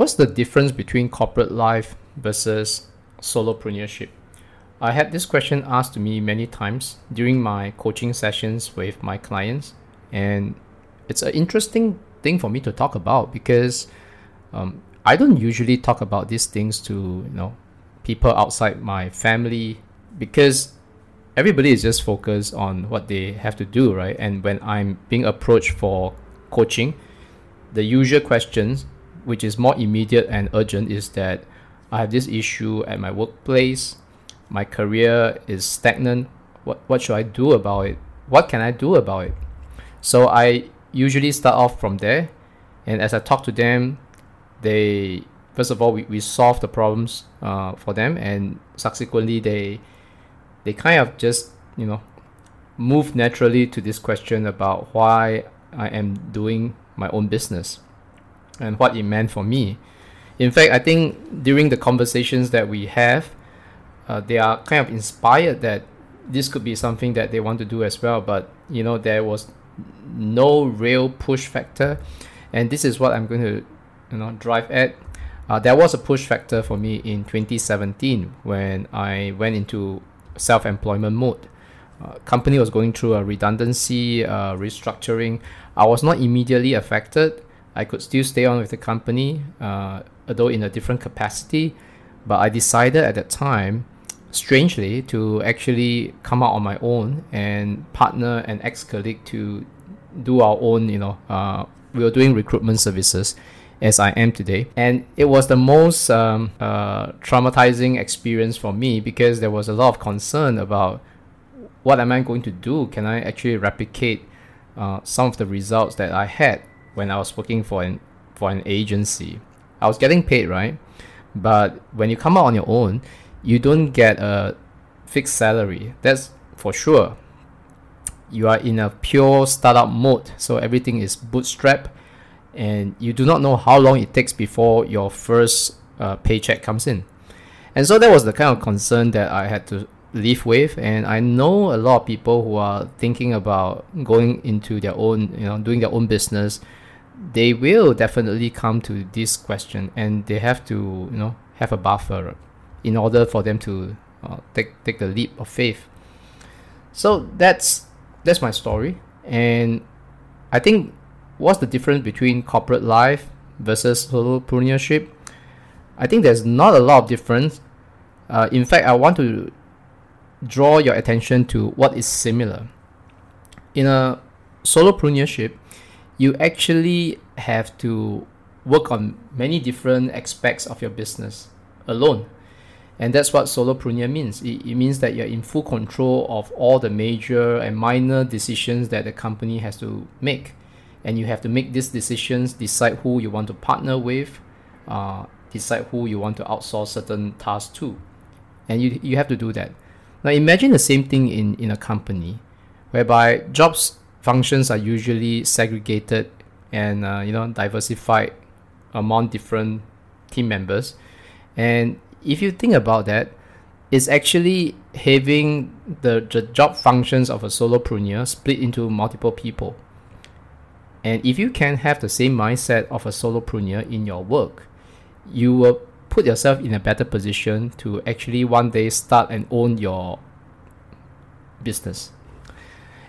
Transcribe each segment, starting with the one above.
what's the difference between corporate life versus solopreneurship? I had this question asked to me many times during my coaching sessions with my clients, and it's an interesting thing for me to talk about because um, I don't usually talk about these things to you know people outside my family because everybody is just focused on what they have to do, right? And when I'm being approached for coaching, the usual questions, which is more immediate and urgent, is that I have this issue at my workplace, my career is stagnant. What what should I do about it? What can I do about it? So I usually start off from there, and as I talk to them, they first of all we, we solve the problems uh, for them, and subsequently they they kind of just you know move naturally to this question about why I am doing my own business and what it meant for me. In fact, I think during the conversations that we have, uh, they are kind of inspired that this could be something that they want to do as well. But you know, there was no real push factor, and this is what I'm going to you know drive at. Uh, there was a push factor for me in 2017 when I went into self-employment mode. Uh, company was going through a redundancy uh, restructuring. I was not immediately affected. I could still stay on with the company, uh, although in a different capacity. But I decided at that time, strangely, to actually come out on my own and partner an ex-colleague to do our own. You know, uh, we were doing recruitment services as I am today. And it was the most um, uh, traumatizing experience for me because there was a lot of concern about what am I going to do? Can I actually replicate uh, some of the results that I had when I was working for an for an agency? I was getting paid, right? But when you come out on your own, you don't get a fixed salary. That's for sure. You are in a pure startup mode, so everything is bootstrap and you do not know how long it takes before your first uh, paycheck comes in. And so that was the kind of concern that I had to live with. And I know a lot of people who are thinking about going into their own, you know, doing their own business. They will definitely come to this question, and they have to, you know, have a buffer in order for them to uh, take take the leap of faith. So that's that's my story, and I think what's the difference between corporate life versus solopreneurship? I think there's not a lot of difference. Uh, in fact, I want to draw your attention to what is similar. In a solopreneurship, you actually have to work on many different aspects of your business alone. And that's what solopreneur means. It, it means that you're in full control of all the major and minor decisions that the company has to make and you have to make these decisions decide who you want to partner with uh, decide who you want to outsource certain tasks to and you, you have to do that now imagine the same thing in, in a company whereby jobs functions are usually segregated and uh, you know diversified among different team members and if you think about that it's actually having the, the job functions of a solopreneur split into multiple people and if you can have the same mindset of a solopreneur in your work, you will put yourself in a better position to actually one day start and own your business.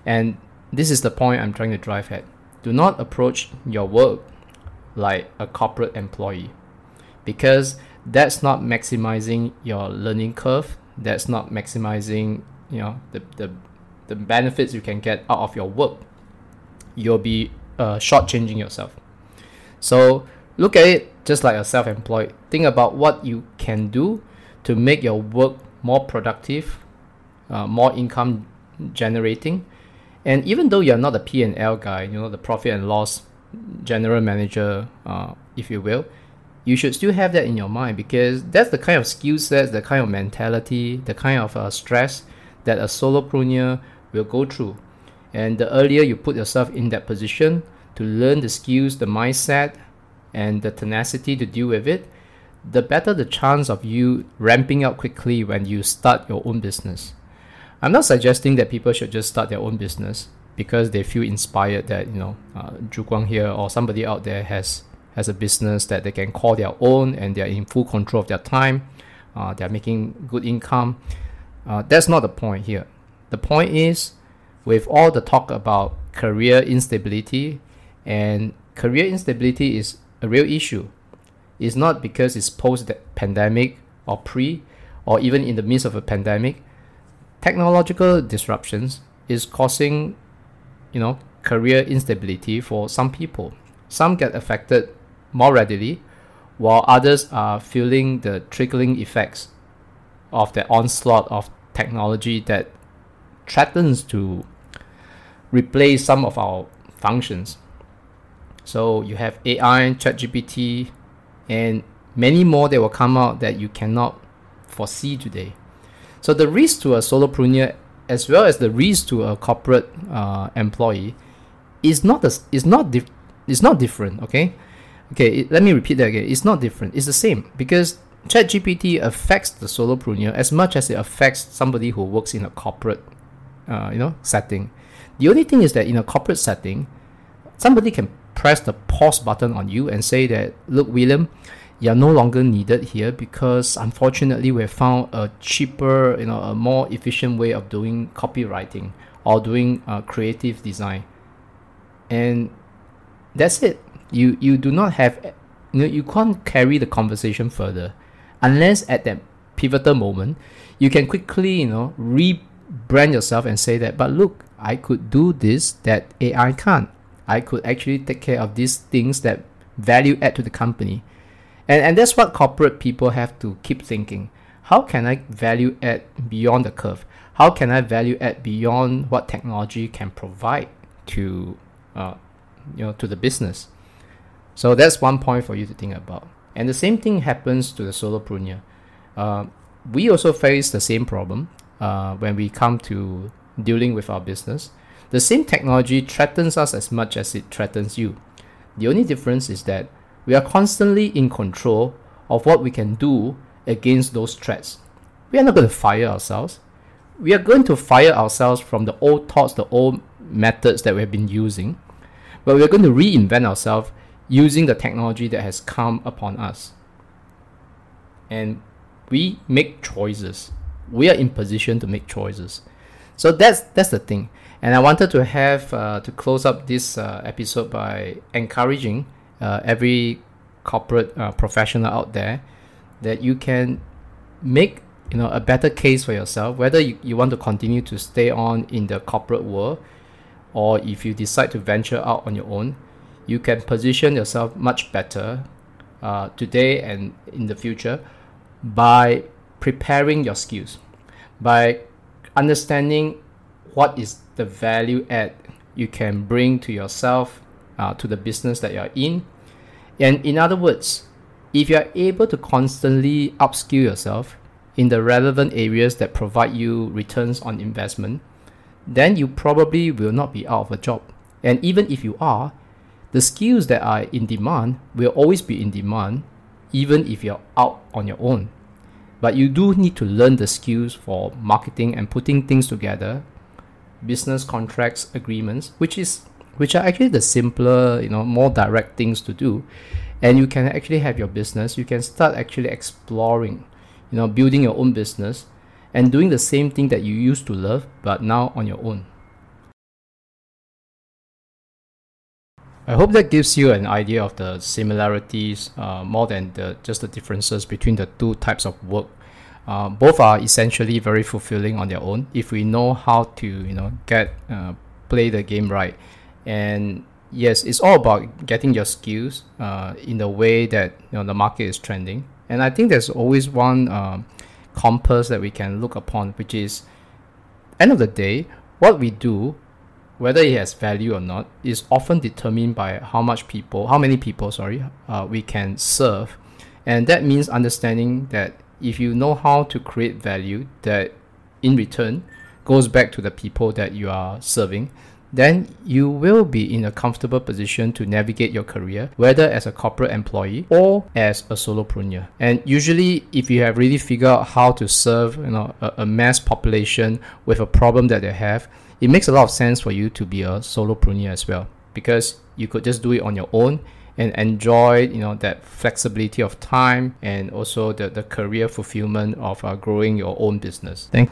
And this is the point I'm trying to drive at. Do not approach your work like a corporate employee because that's not maximizing your learning curve. That's not maximizing, you know, the, the, the benefits you can get out of your work. You'll be uh, shortchanging yourself. So look at it just like a self-employed. Think about what you can do to make your work more productive, uh, more income generating. And even though you're not a P&L guy, you know, the profit and loss general manager, uh, if you will, you should still have that in your mind because that's the kind of skill sets, the kind of mentality, the kind of uh, stress that a solopreneur will go through. And the earlier you put yourself in that position to learn the skills, the mindset, and the tenacity to deal with it, the better the chance of you ramping up quickly when you start your own business. I'm not suggesting that people should just start their own business because they feel inspired that you know uh, Guang here or somebody out there has as a business that they can call their own and they're in full control of their time. Uh, they're making good income. Uh, that's not the point here. The point is, with all the talk about career instability, and career instability is a real issue. It's not because it's post pandemic or pre, or even in the midst of a pandemic. Technological disruptions is causing, you know, career instability for some people. Some get affected more readily, while others are feeling the trickling effects of the onslaught of technology that threatens to replace some of our functions. So you have AI, ChatGPT, and many more that will come out that you cannot foresee today. So the risk to a solopreneur as well as the risk to a corporate uh, employee is not is not dif- is not different. Okay, okay. It, let me repeat that again. It's not different. It's the same because ChatGPT affects the solopreneur as much as it affects somebody who works in a corporate, uh, you know, setting. The only thing is that in a corporate setting, somebody can press the pause button on you and say that, look, William, you're no longer needed here because unfortunately we have found a cheaper, you know, a more efficient way of doing copywriting or doing uh, creative design, and that's it. You you do not have, you know, you can't carry the conversation further, unless at that pivotal moment, you can quickly, you know, rebrand yourself and say that, but look, I could do this that AI can't. I could actually take care of these things that value add to the company and, and that's what corporate people have to keep thinking. How can I value add beyond the curve? How can I value add beyond what technology can provide to, uh, you know, to the business? So that's one point for you to think about. And the same thing happens to the solopreneur. Uh, we also face the same problem uh, when we come to dealing with our business. The same technology threatens us as much as it threatens you. The only difference is that we are constantly in control of what we can do against those threats. We are not going to fire ourselves. We are going to fire ourselves from the old thoughts, the old methods that we have been using, but we are going to reinvent ourselves using the technology that has come upon us. And we make choices. We are in position to make choices. So that's that's the thing. And I wanted to have uh, to close up this uh, episode by encouraging uh, every corporate uh, professional out there that you can make you know a better case for yourself whether you, you want to continue to stay on in the corporate world or if you decide to venture out on your own you can position yourself much better uh, today and in the future by preparing your skills by understanding what is the value add you can bring to yourself uh, to the business that you're in. And in other words, if you're able to constantly upskill yourself in the relevant areas that provide you returns on investment, then you probably will not be out of a job. And even if you are, the skills that are in demand will always be in demand, even if you're out on your own. But you do need to learn the skills for marketing and putting things together, business contracts, agreements, which is which are actually the simpler, you know, more direct things to do. And you can actually have your business, you can start actually exploring, you know, building your own business and doing the same thing that you used to love, but now on your own. I hope that gives you an idea of the similarities uh, more than the, just the differences between the two types of work. Uh, both are essentially very fulfilling on their own if we know how to you know get uh, play the game right and yes, it's all about getting your skills uh, in the way that you know the market is trending. And I think there's always one um, compass that we can look upon, which is end of the day, what we do, whether it has value or not, is often determined by how much people, how many people, sorry, uh, we can serve, and that means understanding that if you know how to create value, that in return goes back to the people that you are serving then you will be in a comfortable position to navigate your career, whether as a corporate employee or as a solopreneur. And usually, if you have really figured out how to serve you know, a, a mass population with a problem that they have, it makes a lot of sense for you to be a solopreneur as well because you could just do it on your own and enjoy you know that flexibility of time and also the, the career fulfillment of uh, growing your own business thank